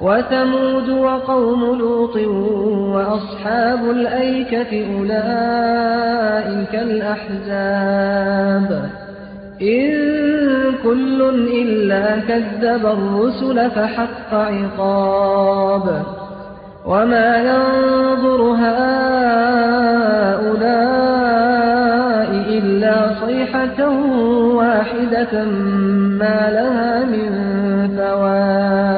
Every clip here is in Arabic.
وثمود وقوم لوط وأصحاب الأيكة أولئك الأحزاب. إن كل إلا كذب الرسل فحق عقاب. وما ينظر هؤلاء إلا صيحة واحدة ما لها من فواق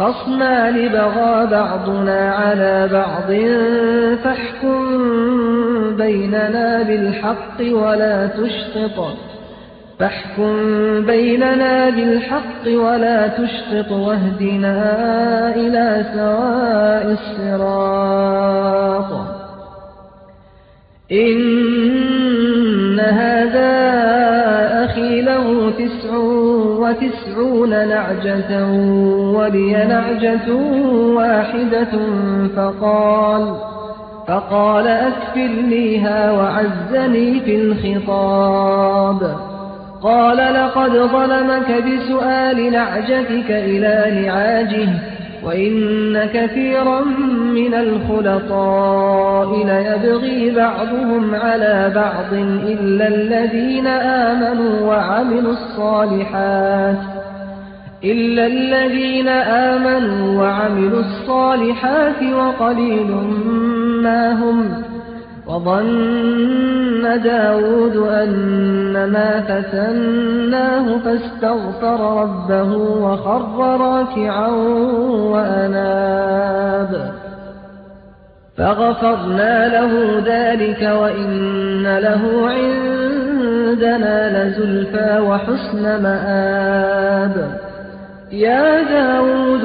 خصمان بغى بعضنا على بعض فاحكم بيننا بالحق ولا تشطط فاحكم بيننا بالحق ولا تشطط واهدنا إلى سواء الصراط إن هذا له تسع وتسعون نعجة ولي نعجة واحدة فقال فقال أكفلنيها وعزني في الخطاب. قال لقد ظلمك بسؤال نعجتك إلى نعاجه وإن كثيرا من الخلطاء ليبغي بعضهم على بعض إلا الذين آمنوا وعملوا الصالحات إلا الذين آمنوا وعملوا الصالحات وقليل ما هم وظن داود أنما فتناه فاستغفر ربه وخر راكعا وأناب. فغفرنا له ذلك وإن له عندنا لزلفى وحسن مآب. يا داود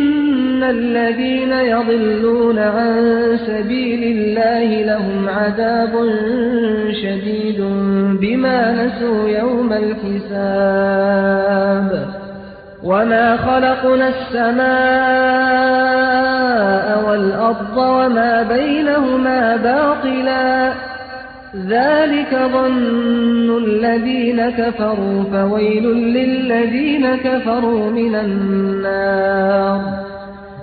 الذين يضلون عن سبيل الله لهم عذاب شديد بما نسوا يوم الحساب وما خلقنا السماء والأرض وما بينهما باطلا ذلك ظن الذين كفروا فويل للذين كفروا من النار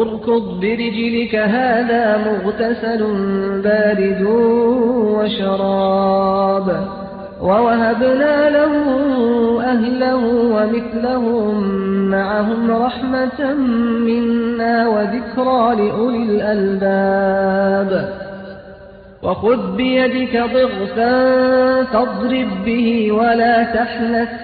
اركض برجلك هذا مغتسل بارد وشراب. ووهبنا له أهله ومثلهم معهم رحمة منا وذكرى لأولي الألباب. وخذ بيدك ضغثا فاضرب به ولا تحنث.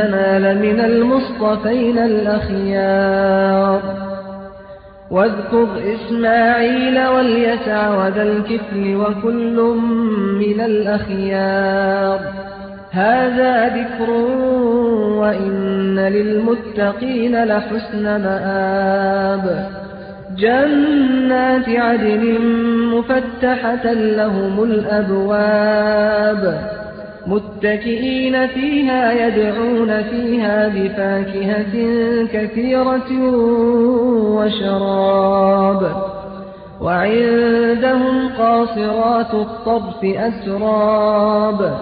عندنا لمن المصطفين الأخيار. واذكر إسماعيل واليسع وذا الكفل وكل من الأخيار. هذا ذكر وإن للمتقين لحسن مآب. جنات عدن مفتحة لهم الأبواب. متكئين فيها يدعون فيها بفاكهة كثيرة وشراب. وعندهم قاصرات الطرف أسراب.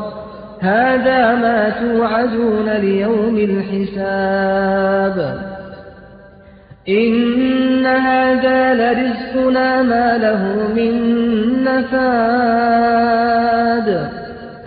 هذا ما توعدون ليوم الحساب. إن هذا لرزقنا ما له من نفاد.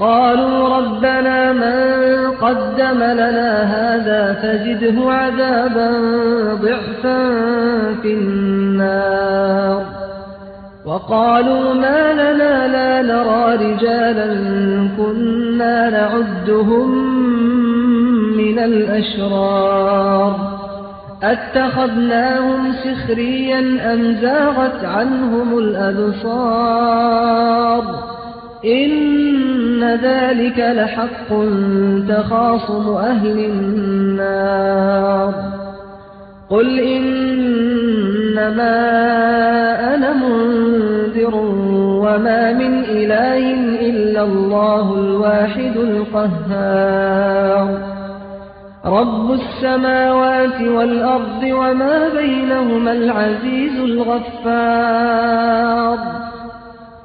قالوا ربنا من قدم لنا هذا فزده عذابا ضعفا في النار. وقالوا ما لنا لا نرى رجالا كنا نعدهم من الأشرار. أتخذناهم سخريا أم زاغت عنهم الأبصار؟ إن ذلك لحق تخاصم أهل النار. قل إنما أنا منذر وما من إله إلا الله الواحد القهار. رب السماوات والأرض وما بينهما العزيز الغفار.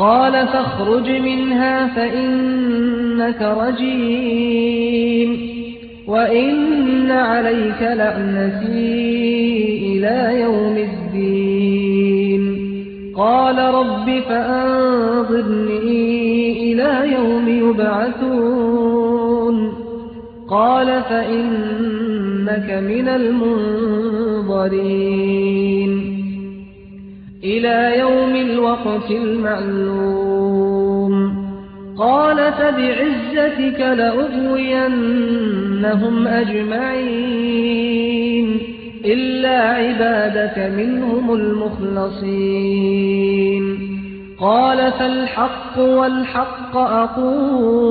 قال فاخرج منها فإنك رجيم وإن عليك لعنتي إلى يوم الدين. قال رب فأنظرني إلى يوم يبعثون. قال فإنك من المنظرين. إلى يوم الوقت المعلوم. قال فبعزتك لأغوينهم أجمعين إلا عبادك منهم المخلصين. قال فالحق والحق أقول.